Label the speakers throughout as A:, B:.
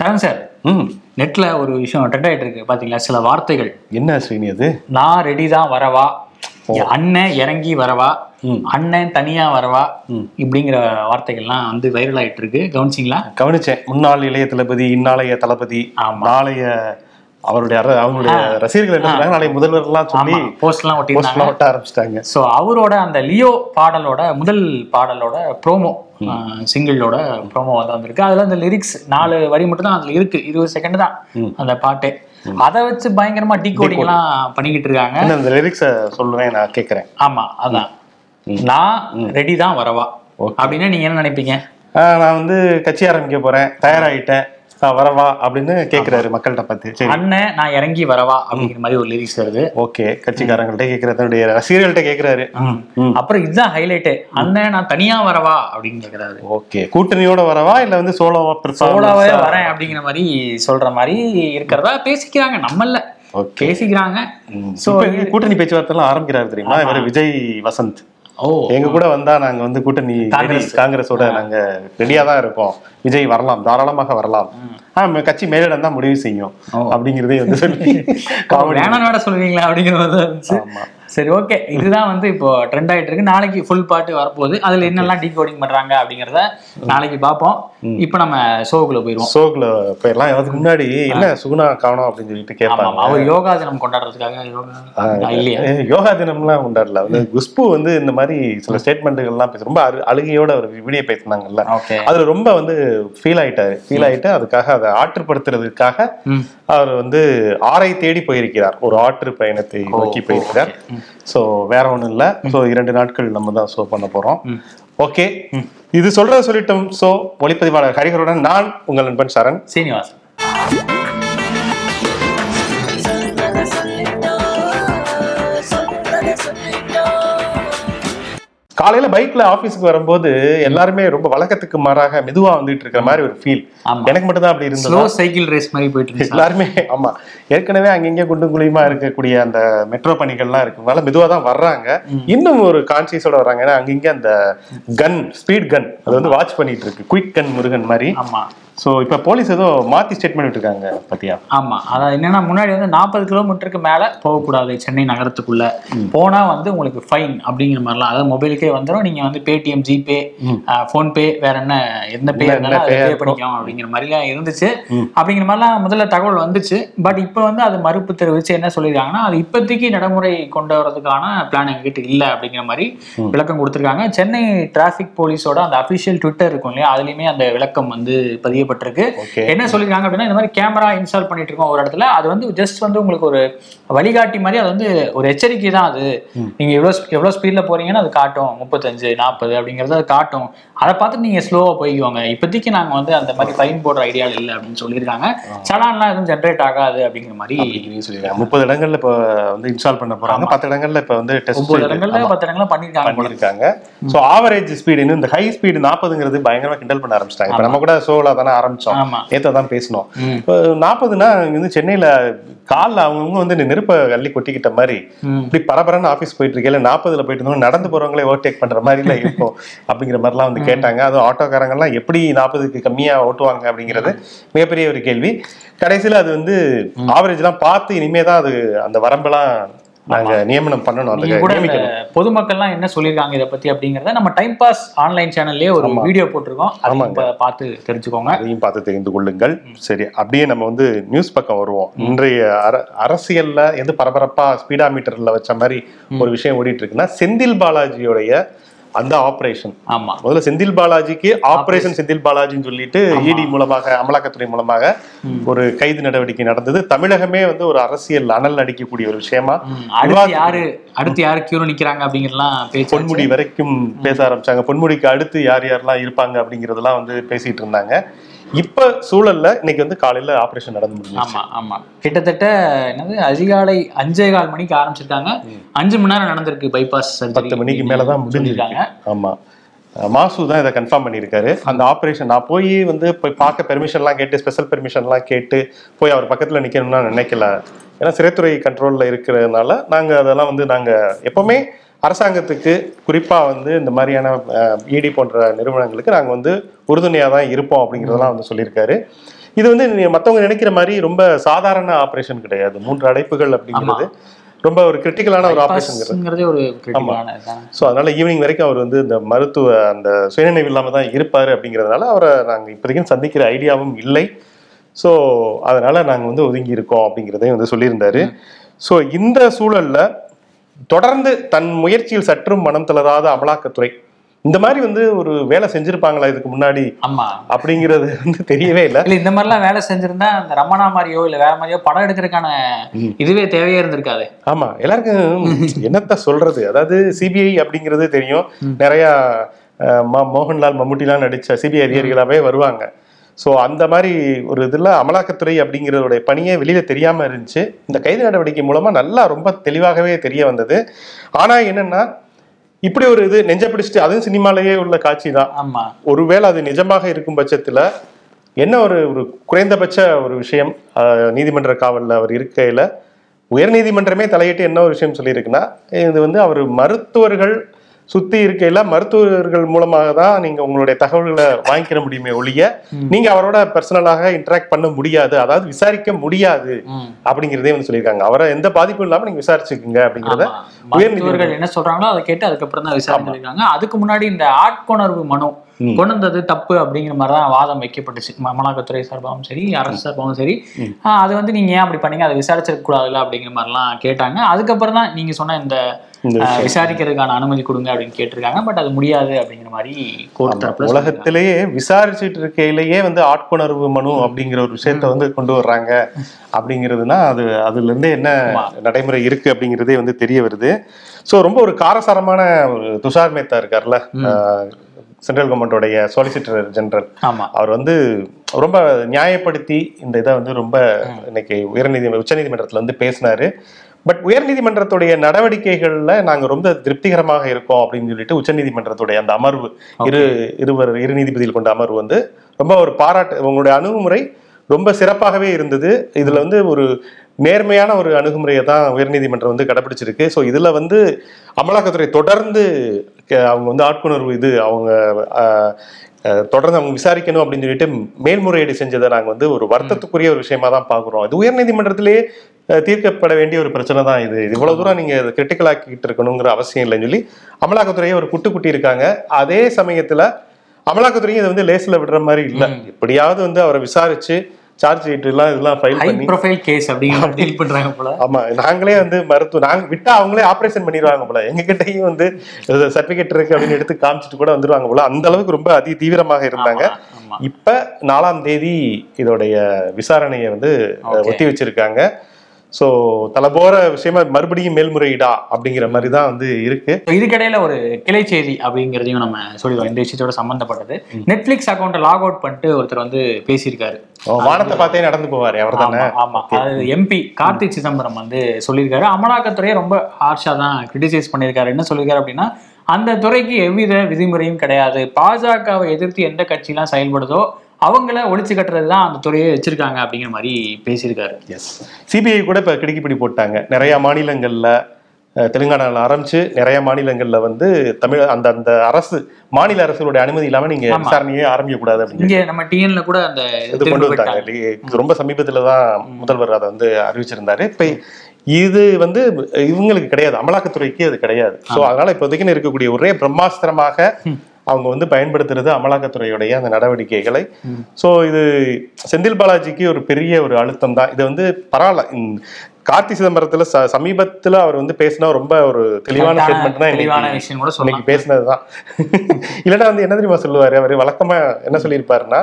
A: சரண் sir.
B: ம்
A: நெட்ல ஒரு விஷயம் ட்ரெண்ட் ஆயிட்டு இருக்கு பாத்தீங்களா சில வார்த்தைகள்.
B: என்ன ஸ்ரீனி அது?
A: நான் ரெடி தான் வரவா. அண்ணன் இறங்கி வரவா. அண்ணன் தனியா வரவா.
B: ம்.
A: இப்படிங்கிற வார்த்தைகள்லாம் வந்து வைரல் ஆயிட்டு இருக்கு கவனிச்சிங்களா?
B: கவனிச்சேன். முன்னாள் இளைய தளபதி இந்நாளைய தளபதி. நாளைய அவருடைய அவங்களுடைய ரசிகர்கள் என்ன சொன்னாங்க? நாளைய முதல்வர்லாம் சொல்லி
A: ஆமா. போஸ்ட் எல்லாம் ஒட்டியிருந்தாங்க.
B: போஸ்ட்லாம் ஒட்ட ஆரம்பிச்சிட்டாங்க.
A: ஸோ அவரோட அந்த லியோ பாடலோட முதல் பாடலோட ப்ரோமோ சிங்கிளோட ப்ரோமோ வந்து வந்திருக்கு. அதுல அந்த லிரிக்ஸ் நாலு வரி மட்டும் தான் அதுல இருக்கு. இருபது செகண்ட் தான். அந்த பாட்டு. அதை வச்சு பயங்கரமா டீ கோடிங் எல்லாம் பண்ணிக்கிட்டு இருக்காங்க.
B: அந்த லிரிக்ஸை சொல்லுவேன் நான் கேட்குறேன்
A: ஆமா அதான். நான் ரெடி தான் வரவா. அப்படின்னா நீங்க என்ன நினைப்பீங்க?
B: நான் வந்து கட்சி ஆரம்பிக்க போறேன். தயாராகிட்டேன் வரவா அப்படின்னு கேட்குறாரு மக்கள்கிட்ட பார்த்து.
A: அண்ணன் நான் இறங்கி வரவா அப்படிங்கிற மாதிரி ஒரு லிரிக்ஸ் வருது.
B: ஓகே. கட்சிக்காரங்கள்ட்ட கேட்குறாரு தன்னுடைய ரசிகர்கள்ட்ட கேட்குறாரு.
A: அப்புறம் இதுதான் ஹைலைட்டு அண்ணன் நான் தனியா வரவா அப்படின்னு கேக்குறாரு.
B: ஓகே. கூட்டணியோட வரவா இல்ல வந்து சோலோவா
A: சோலாவே வரேன் அப்படிங்கிற மாதிரி சொல்ற மாதிரி இருக்கிறதா பேசிக்கிறாங்க. நம்மள பேசிக்கிறாங்க.
B: கூட்டணி பேச்சுவார்த்தை எல்லாம் ஆரம்பிக்கிறாரு தெரியுமா? இவர் விஜய் வசந்த். எங்க கூட வந்தா நாங்க வந்து கூட்டணி காங்கிரஸோட நாங்க ரெடியா தான் இருக்கோம் விஜய் வரலாம் தாராளமாக வரலாம். ஆ, ம- கட்சி மேலிடம் தான் முடிவு செய்யும். அப்படிங்கிறதே வந்து சொல்லி
A: சொல்லுவீங்களா அப்படிங்கிற மாதிரி தான் இருந்துச்சு.
B: ஆமா.
A: சரி ஓகே இதுதான் வந்து இப்போ ட்ரெண்ட் ஆயிட்டு இருக்கு. நாளைக்கு ஃபுல் பாட்டு வரப்போகுது. அதுல என்னெல்லாம் டீ கோடிங் பண்றாங்க அப்படிங்கறத நாளைக்கு பார்ப்போம். இப்போ நம்ம ஷோக்குள்ள போயிருவோம்
B: சோகுல போயிடலாம். அதுக்கு முன்னாடி என்ன சுகுணா காணோம் அப்படின்னு சொல்லிட்டு கேட்பாங்க.
A: அவர் யோகா தினம் கொண்டாடுறதுக்காக யோகா இல்லையா?
B: யோகா தினம்லாம் கொண்டாடல. வந்து குஷ்பு வந்து இந்த மாதிரி சில ஸ்டேட்மெண்ட்டுகள்லாம் பேச ரொம்ப அழு- அழுகையோட ஒரு வீடியோ பேசினாங்கல்ல. அதுல ரொம்ப வந்து ஃபீல் ஆயிட்டாரு. ஃபீல் ஆயிட்டு அதுக்காக அதை ஆற்றுப்படுத்துறதுக்காக அவர் வந்து ஆறை தேடி போயிருக்கிறார். ஒரு ஆற்று பயணத்தை நோக்கி போயிருக்கிறார். சோ வேற ஒண்ணும் இல்ல. சோ இரண்டு நாட்கள் நம்ம தான் ஷோ பண்ண போறோம். ஓகே இது சொல்றத சொல்லிட்டோம். சோ ஒளிப்பதிவாளர் ஹரிஹருடன் நான் உங்கள் நண்பன் சரண்.
A: சீனிவாசன்.
B: காலையில பைக்ல ஆபீஸ்க்கு வரும்போது எல்லாருமே ரொம்ப வழக்கத்துக்கு மாறாக மெதுவா வந்துட்டு இருக்கிற மாதிரி ஒரு ஃபீல். எனக்கு மட்டும் தான் அப்படி இருந்தது?
A: சைக்கிள் ரேஸ் மாதிரி போயிட்டு
B: எல்லாருமே ஆமா. ஏற்கனவே அங்கங்க குண்டும் குழியுமா இருக்கக்கூடிய அந்த மெட்ரோ பணிகள்லாம் இருக்குனால மெதுவா தான் வர்றாங்க. இன்னும் ஒரு கான்சியஸோட வர்றாங்க. ஏன்னா அங்கங்க அந்த கன் ஸ்பீட் கன் அது வந்து வாட்ச் பண்ணிட்டு இருக்கு. குயிக் கன் முருகன் மாதிரி.
A: ஆமா.
B: சோ இப்ப போலீஸ் ஏதோ மாத்தி ஸ்டேட்மெண்ட் விட்டுருக்காங்க பாத்தியா?
A: ஆமா. அதான் என்னன்னா முன்னாடி வந்து நாற்பது கிலோமீட்டருக்கு மேல போகக்கூடாது சென்னை நகரத்துக்குள்ள. போனா வந்து உங்களுக்கு ஃபைன் அப்படிங்கிற மாதிரிலாம். அதாவது மொபைலுக்கே வந்துடும் நீங்க வந்து பேடிஎம் ஜிபே ஃபோன்பே வேற என்ன எந்த பே இருந்தாலும் பே. பண்ணிக்கலாம் அப்படிங்கிற மாதிரிலாம் இருந்துச்சு. அப்படிங்கிற மாதிரிலாம் முதல்ல தகவல் வந்துச்சு. பட் இப்போ வந்து அது மறுப்பு தெரிவிச்சு என்ன சொல்லியிருக்காங்கன்னா அது இப்போதைக்கு நடைமுறை கொண்டு வரதுக்கான பிளான் எங்ககிட்ட இல்லை அப்படிங்கிற மாதிரி விளக்கம் கொடுத்துருக்காங்க. சென்னை டிராஃபிக் போலீஸோட அந்த அஃபிஷியல் ட்விட்டர் இருக்கும் இல்லையா? அதுலயுமே அந்த விளக்கம் வந்து பதியப்பட்டிருக்கு.
B: ஓகே
A: என்ன சொல்லிருக்காங்க அப்படின்னா இந்த மாதிரி கேமரா இன்ஸ்டால் பண்ணிட்டு இருக்கோம் ஒரு இடத்துல. அது வந்து ஜஸ்ட் வந்து உங்களுக்கு ஒரு வழிகாட்டி மாதிரி அது வந்து ஒரு எச்சரிக்கை தான் அது. நீங்க எவ்வளவு எவ்வளவு ஸ்பீட்ல போறீங்கன்னு அது காட்டும். முப்பத்தஞ்சு நாற்பது அப்படிங்கறது அது காட்டும். அதை பார்த்து நீங்க ஸ்லோவா போய்க்குவாங்க இப்போதைக்கு நாங்க வந்து அந்த மாதிரி ஃபைன் போடுற ஐடியா இல்லை அப்படின்னு சொல்லியிருக்காங்க. சடான்லாம் எதுவும் ஜென்ரேட் ஆகாது அப்படிங்கிற மாதிரி
B: சொல்லிருக்காங்க முப்பது இடங்கள்ல இப்ப வந்து இன்ஸ்டால் பண்ண போறாங்க. பத்து இடங்கள்ல இப்ப வந்து டெஸ்ட்
A: இடங்கள்ல பத்து இடங்கள்ல பண்ணிருக்காங்க
B: பண்ணிருக்காங்க சோ ஆவரேஜ் ஸ்பீடு இந்த ஹை ஸ்பீடு நாற்பதுங்கிறது பயங்கரமா கிண்டல் பண்ண ஆரம்பிச்சிட்டாங்க. இப்ப நம்ம கூட சோலா தானே ஆரம்பிச்சோம். தான் பேசணும். இப்போ நாற்பதுனா இங்க வந்து சென்னையில கால்ல அவங்கவுங்க வந்து நெருப்பை அள்ளி கொட்டிக்கிட்ட மாதிரி. இப்படி பரபரன்னு ஆபீஸ் போயிட்டு இருக்கல நாற்பதுல போயிட்டு இருந்தவங்க நடந்து போறவங்களே ஓவர்டேக் பண்ற மாதிரி எல்லாம் இருக்கும் அப்படிங்கிற மாதிரிலாம் வந்து கேட்டாங்க. அதுவும் ஆட்டோக்காரங்க எல்லாம் எப்படி நாற்பதுக்கு கம்மியா ஓட்டுவாங்க அப்படிங்கிறது மிகப்பெரிய ஒரு கேள்வி. கடைசியில அது வந்து ஆவரேஜ் எல்லாம் பார்த்து இனிமே தான் அது அந்த வரம்பெல்லாம் நாங்க நியமனம் பண்ணணும்
A: பொதுமக்கள்லாம் என்ன சொல்லியிருக்காங்க இதை பத்தி அப்படிங்கறத நம்ம டைம் பாஸ் ஆன்லைன் சேனல்லே ஒரு வீடியோ போட்டிருக்கோம். பா- பார்த்து தெரிஞ்சுக்கோங்க.
B: அதையும் பார்த்து தெரிந்து கொள்ளுங்கள். சரி அப்படியே நம்ம வந்து நியூஸ் பக்கம் வருவோம். இன்றைய அர- அரசியல்ல எது பரபரப்பா ஸ்பீடா மீட்டர்ல வச்ச மாதிரி ஒரு விஷயம் ஓடிட்டு இருக்குன்னா செந்தில் பாலாஜியோடைய அந்த ஆபரேஷன்
A: ஆமா.
B: முதல்ல செந்தில் பாலாஜிக்கு ஆபரேஷன் செந்தில் பாலாஜின்னு சொல்லிட்டு இடி மூலமாக அமலாக்கத்துறை மூலமாக ஒரு கைது நடவடிக்கை நடந்தது. தமிழகமே வந்து ஒரு அரசியல் அனல் அடிக்கக்கூடிய ஒரு விஷயமா.
A: அடுத்து யாரு? அடுத்து யாரு கியூல நிக்கிறாங்க அப்படிங்கறதெல்லாம் பேச்சு
B: பொன்முடி வரைக்கும் பேச ஆரம்பிச்சாங்க. பொன்முடிக்கு அடுத்து யார் யாரெல்லாம் இருப்பாங்க அப்படிங்கறதெல்லாம் வந்து பேசிட்டு இருந்தாங்க. இப்ப சூழல்ல இன்னைக்கு வந்து காலையில ஆபரேஷன் நடந்து முடிஞ்சு
A: ஆமா ஆமா. கிட்டத்தட்ட என்னது அதிகாலை அஞ்சே கால் மணிக்கு ஆரம்பிச்சிருக்காங்க. அஞ்சு மணி நேரம் நடந்திருக்கு பைபாஸ்
B: பத்து மணிக்கு மேலதான் முடிஞ்சிருக்காங்க ஆமா. மாசு தான் இதை கன்ஃபார்ம் பண்ணியிருக்காரு. அந்த ஆபரேஷன் நான் போய் வந்து போய் பார்க்க பெர்மிஷன்லாம் கேட்டு ஸ்பெஷல் பெர்மிஷன்லாம் கேட்டு போய் அவர் பக்கத்துல நிக்கணும்னா நினைக்கல. ஏன்னா சிறைத்துறை கண்ட்ரோல்ல இருக்கிறதுனால நாங்க அதெல்லாம் வந்து நாங்க எப்பவுமே அரசாங்கத்துக்கு குறிப்பா வந்து இந்த மாதிரியான இடி போன்ற நிறுவனங்களுக்கு நாங்க வந்து உறுதுணையா தான் இருப்போம் அப்படிங்கிறதெல்லாம் வந்து சொல்லியிருக்காரு. இது வந்து நீ மத்தவங்க நினைக்கிற மாதிரி ரொம்ப சாதாரண ஆபரேஷன் கிடையாது. மூன்று அடைப்புகள் அப்படிங்கிறது ரொம்ப ஒரு கிரிட்டிக்கலான ஒரு ஆபரேஷன்
A: ஒரு
B: ஸோ அதனால ஈவினிங் வரைக்கும் அவர் வந்து இந்த மருத்துவ அந்த சுயநினைவு இல்லாம தான் இருப்பாரு அப்படிங்கிறதுனால அவரை நாங்க இப்போதைக்கும் சந்திக்கிற ஐடியாவும் இல்லை. ஸோ அதனால நாங்க வந்து ஒதுங்கி இருக்கோம் அப்படிங்கிறதையும் வந்து சொல்லியிருந்தாரு. ஸோ இந்த சூழல்ல தொடர்ந்து தன் முயற்சியில் சற்றும் மனம் தளராத அமலாக்கத்துறை. இந்த மாதிரி வந்து ஒரு வேலை செஞ்சிருப்பாங்களா இதுக்கு முன்னாடி?
A: ஆமா.
B: அப்படிங்கிறது வந்து தெரியவே இல்லை.
A: இல்ல இந்த மாதிரிலாம் வேலை செஞ்சிருந்தா அந்த ரமணா மாதிரியோ இல்ல வேற மாதிரியோ படம் எடுக்கிறதுக்கான இதுவே தேவையே இருந்திருக்காது.
B: ஆமா. எல்லாருக்கும் என்னத்த சொல்றது? அதாவது சிபிஐ அப்படிங்கிறது தெரியும். நிறைய மோகன்லால் மம்முட்டிலாம் நடிச்ச சிபிஐ அதிகாரிகளாவே வருவாங்க. ஸோ அந்த மாதிரி ஒரு இதில் அமலாக்கத்துறை அப்படிங்கிறதுடைய பணியே வெளியில தெரியாம இருந்துச்சு. இந்த கைது நடவடிக்கை மூலமா நல்லா ரொம்ப தெளிவாகவே தெரிய வந்தது. ஆனா என்னன்னா இப்படி ஒரு இது நெஞ்ச பிடிச்சிட்டு அதுவும் சினிமாலேயே உள்ள காட்சி தான்.
A: ஆமா.
B: ஒருவேளை அது நிஜமாக இருக்கும் பட்சத்துல என்ன ஒரு ஒரு குறைந்தபட்ச ஒரு விஷயம்? நீதிமன்ற காவல்ல அவர் இருக்கையில உயர்நீதிமன்றமே தலையிட்டு என்ன ஒரு விஷயம் சொல்லியிருக்குன்னா இது வந்து அவர் மருத்துவர்கள் சுத்தி இருக்கையில மருத்துவர்கள் மூலமாக தான் நீங்க உங்களுடைய தகவல்களை வாங்கிக்கிற முடியுமே ஒழிய நீங்க அவரோட பர்சனலாக இன்டராக்ட் பண்ண முடியாது. அதாவது விசாரிக்க முடியாது. அப்படிங்கிறதே வந்து சொல்லியிருக்காங்க. அவரை எந்த பாதிப்பும் இல்லாம நீங்க விசாரிச்சுக்குங்க அப்படிங்கிறத
A: ஆமா. மருத்துவர்கள் என்ன சொல்றாங்களோ அதை கேட்டு அதுக்கப்புறம் தான் விசாரணை இருக்காங்க அதுக்கு முன்னாடி இந்த ஆட்கொணர்வு மனு கொண்டு வந்தது தப்பு அப்படிங்கிற மாதிரி தான் வாதம் வைக்கப்பட்டுச்சு. அமலாக்கத்துறை சார்பாகவும் சரி அரசு சார்பாகவும் சரி. அது வந்து நீங்க ஏன் அப்படி பண்ணீங்க? அதை விசாரிச்சிருக்க கூடாதுல்ல அப்படிங்கிற மாதிரிலாம் கேட்டாங்க. அதுக்கப்புறம் தான் நீங்க சொன்ன இந்த விசாரிக்கிறதுக்கான அனுமதி கொடுங்க அப்படின்னு கேட்டிருக்காங்க. பட் அது முடியாது அப்படிங்கிற மாதிரி கோர்ட் தரப்புல.
B: உலகத்திலேயே விசாரிச்சுட்டு இருக்கையிலேயே வந்து ஆட்கொணர்வு மனு அப்படிங்கிற ஒரு விஷயத்த வந்து கொண்டு வர்றாங்க. அப்படிங்கிறதுனா அது அதுல இருந்து என்ன. நடைமுறை இருக்கு அப்படிங்கிறதே வந்து தெரிய வருது. ஸோ ரொம்ப ஒரு காரசாரமான ஒரு துஷார் மேத்தா இருக்கார்ல சென்ட்ரல் கவர்மெண்டோடைய சொலிசிட்டர் ஜெனரல் அவர் வந்து ரொம்ப நியாயப்படுத்தி இந்த இதை வந்து ரொம்ப இன்னைக்கு உயர்நீதி உச்சநீதிமன்றத்துல வந்து பேசினாரு. பட் உயர்நீதிமன்றத்துடைய நடவடிக்கைகள்ல நாங்க ரொம்ப திருப்திகரமாக இருக்கோம் அப்படின்னு சொல்லிட்டு உச்சநீதிமன்றத்துடைய அந்த அமர்வு இரு இருவர் இரு நீதிபதிகள் கொண்ட அமர்வு வந்து ரொம்ப ஒரு பாராட்டு உங்களுடைய அணுகுமுறை ரொம்ப சிறப்பாகவே இருந்தது. இதுல வந்து ஒரு நேர்மையான ஒரு அணுகுமுறையை தான் உயர்நீதிமன்றம் வந்து கடைபிடிச்சிருக்கு ஸோ இதுல வந்து அமலாக்கத்துறை தொடர்ந்து அவங்க வந்து ஆட்கொணர்வு இது அவங்க தொடர்ந்து அவங்க விசாரிக்கணும் அப்படின்னு சொல்லிட்டு மேல்முறையீடு செஞ்சதை நாங்க வந்து ஒரு வருத்தத்துக்குரிய ஒரு விஷயமா தான் பாக்குறோம். இது உயர்நீதிமன்றத்திலேயே தீர்க்கப்பட வேண்டிய ஒரு பிரச்சனை தான் இது. இது இவ்வளவு தூரம் நீங்க கிரிட்டிக்கல் ஆக்கிட்டு இருக்கணுங்கிற அவசியம் இல்லைன்னு சொல்லி அமலாக்கத்துறையை ஒரு குட்டு குட்டி இருக்காங்க அதே சமயத்துல அமலாக்கத்துறையும் இதை வந்து லேசில் விடுற மாதிரி இல்லை. எப்படியாவது வந்து அவரை விசாரிச்சு சார்ஜ் ஷீட் எல்லாம் இதெல்லாம் ஃபைல் பண்ணி
A: ப்ரொஃபைல் கேஸ் அப்படிங்கிற டீல் பண்றாங்க போல.
B: ஆமா நாங்களே வந்து மருத்துவ நாங்க விட்டா அவங்களே ஆபரேஷன் பண்ணிடுவாங்க போல. எங்க கிட்டயும் வந்து சர்டிபிகேட் இருக்கு அப்படின்னு எடுத்து காமிச்சிட்டு கூட வந்துருவாங்க போல. அந்த அளவுக்கு ரொம்ப அதி தீவிரமாக இருந்தாங்க. இப்ப நாலாம் தேதி இதோடைய விசாரணையை வந்து. ஒத்தி வச்சிருக்காங்க. ஸோ தலை போற விஷயமா மறுபடியும் மேல்முறையீடா அப்படிங்கிற மாதிரி தான் வந்து இருக்கு.
A: இதுக்கிடையில ஒரு கிளை செய்தி அப்படிங்கிறதையும் நம்ம சொல்லிடுவோம். இந்த விஷயத்தோட சம்பந்தப்பட்டது. நெட்ஃபிளிக்ஸ் அக்கௌண்ட்டை லாக் அவுட் பண்ணிட்டு ஒருத்தர் வந்து பேசியிருக்காரு.
B: வானத்தை பார்த்தே நடந்து போவாரு அவர் தானே?
A: ஆமா, அது எம்பி கார்த்திக் சிதம்பரம் வந்து சொல்லியிருக்காரு. அமலாக்கத்துறையை ரொம்ப ஹார்ஷா தான் கிரிட்டிசைஸ் பண்ணியிருக்காரு. என்ன சொல்லியிருக்காரு அப்படின்னா அந்த துறைக்கு எவ்வித விதிமுறையும் கிடையாது. பாஜகவை எதிர்த்து எந்த கட்சியெல்லாம் செயல்படுதோ அவங்கள ஒழிச்சு கட்டுறது தான் அந்த துறையை வச்சிருக்காங்க அப்படிங்கிற மாதிரி பேசியிருக்காரு.
B: எஸ் சிபிஐ கூட இப்போ கிடுக்கிப்பிடி போட்டாங்க. நிறைய மாநிலங்கள்ல அஹ், தெலுங்கானால ஆரம்பிச்சு நிறைய மாநிலங்கள்ல வந்து தமிழ் அந்த அந்த அரசு மாநில அரசுடைய அனுமதி இல்லாம நீங்க. விசாரணையே ஆரம்பிக்க கூடாது அப்படின்னு.
A: இங்க நம்ம டிஎன்ல கூட அந்த
B: இது கொண்டு வந்தாங்க ரொம்ப சமீபத்துல தான் முதல்வர் அதை வந்து அறிவிச்சிருந்தாரு. இப்ப இது வந்து இவங்களுக்கு கிடையாது. அமலாக்கத்துறைக்கு அது கிடையாது. சோ அதனால இப்போதைக்கு இருக்கக்கூடிய ஒரே பிரம்மாஸ்திரமாக அவங்க வந்து பயன்படுத்துறது அமலாக்கத்துறையுடைய அந்த நடவடிக்கைகளை. சோ இது செந்தில் பாலாஜிக்கு ஒரு பெரிய ஒரு அழுத்தம் தான். இது வந்து பரவாயில்ல. கார்த்தி சிதம்பரத்துல ச- சமீபத்துல அவர் வந்து பேசினா ரொம்ப ஒரு தெளிவான ஸ்டேட்மெண்ட் தான்
A: தெளிவான விஷயம் கூட
B: இன்னைக்கு பேசினதுதான் இல்லைன்னா வந்து என்ன தெரியுமா சொல்லுவாரு? அவர் வழக்கமா என்ன சொல்லியிருப்பாருன்னா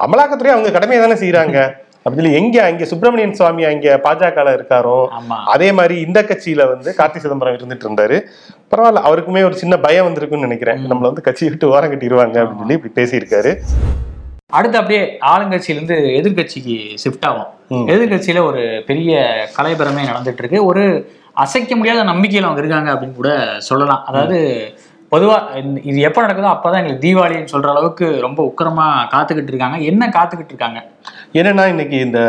B: அமலாக்கத்துறை அவங்க கடமையை தானே செய்யறாங்க அப்படி சொல்லி எங்க அங்க சுப்பிரமணியன் சுவாமி அங்க பாஜக இருக்காரோ அதே மாதிரி இந்த கட்சியில வந்து கார்த்தி சிதம்பரம் இருந்துட்டு இருந்தாரு. பரவாயில்ல அவருக்குமே ஒரு சின்ன பயம் வந்திருக்குன்னு நினைக்கிறேன். நம்மள வந்து கட்சியை விட்டு ஓரம் கட்டிடுவாங்க அப்படின்னு சொல்லி இப்படி பேசியிருக்காரு.
A: அடுத்து அப்படியே ஆளுங்கட்சியில இருந்து எதிர்க்கட்சிக்கு ஷிஃப்ட் ஆகும் எதிர்க்கட்சியில ஒரு பெரிய கலைபரமே நடந்துட்டு இருக்கு ஒரு அசைக்க முடியாத நம்பிக்கையில அவங்க இருக்காங்க அப்படின்னு கூட சொல்லலாம். அதாவது பொதுவா இந்த- இது எப்ப நடக்குதோ அப்பதான் எங்களுக்கு தீபாவளின்னு சொல்ற அளவுக்கு ரொம்ப உக்கிரமா காத்துக்கிட்டு இருக்காங்க. என்ன காத்துக்கிட்டு இருக்காங்க?
B: என்னன்னா இன்னைக்கு இந்த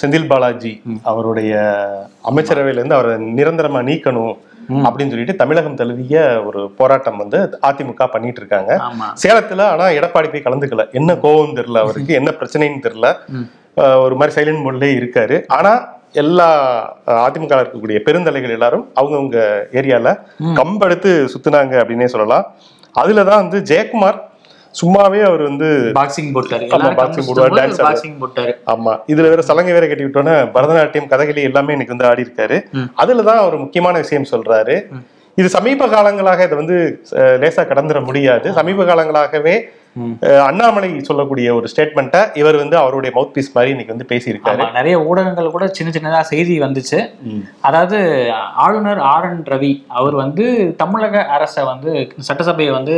B: செந்தில் பாலாஜி அவருடைய அமைச்சரவையில இருந்து அவரை நிரந்தரமா நீக்கணும் அப்படின்னு சொல்லிட்டு தமிழகம் தழுவிய ஒரு போராட்டம் வந்து அதிமுக பண்ணிட்டு இருக்காங்க. சேலத்துல ஆனா எடப்பாடி போய் கலந்துக்கல. என்ன கோவம் தெரியல அவருக்கு என்ன பிரச்சனைன்னு தெரியல. ஒரு மாதிரி சைலண்ட் மோட்லயே இருக்காரு. ஆனா எல்லா அதிமுக இருக்கக்கூடிய பெருந்தலைகள் எல்லாரும் அவங்கவுங்க ஏரியால கம்பெடுத்து சுத்துனாங்க அப்படின்னே சொல்லலாம். அதுலதான் வந்து ஜெயக்குமார் சும்மாவே அவர் வந்து
A: பாக்ஸிங் போட்டாரு. கம்பு
B: போடுவாரு, ஆடுவாரு.
A: பாக்ஸிங் போட்டாரு.
B: ஆமா இதுல வேற சலங்கை வேற கட்டி விட்டோன்னே பரதநாட்டியம் கதகளி எல்லாமே இன்னைக்கு வந்து ஆடி இருக்காரு. அதுலதான் ஒரு முக்கியமான விஷயம் சொல்றாரு. இது சமீப காலங்களாக இதை வந்து லேசா கடந்துட முடியாது. சமீப காலங்களாகவே அண்ணாமலை சொல்லக்கூடிய ஒரு ஸ்டேட்மெண்ட்டை இவர் வந்து அவருடைய மவுத் பீஸ் மாதிரி இன்னைக்கு வந்து பேசியிருக்காரு.
A: நிறைய ஊடகங்கள் கூட சின்ன சின்னதா செய்தி வந்துச்சு. அதாவது ஆளுநர் ஆர் என் ரவி அவர் வந்து தமிழக அரசை வந்து சட்டசபையை வந்து.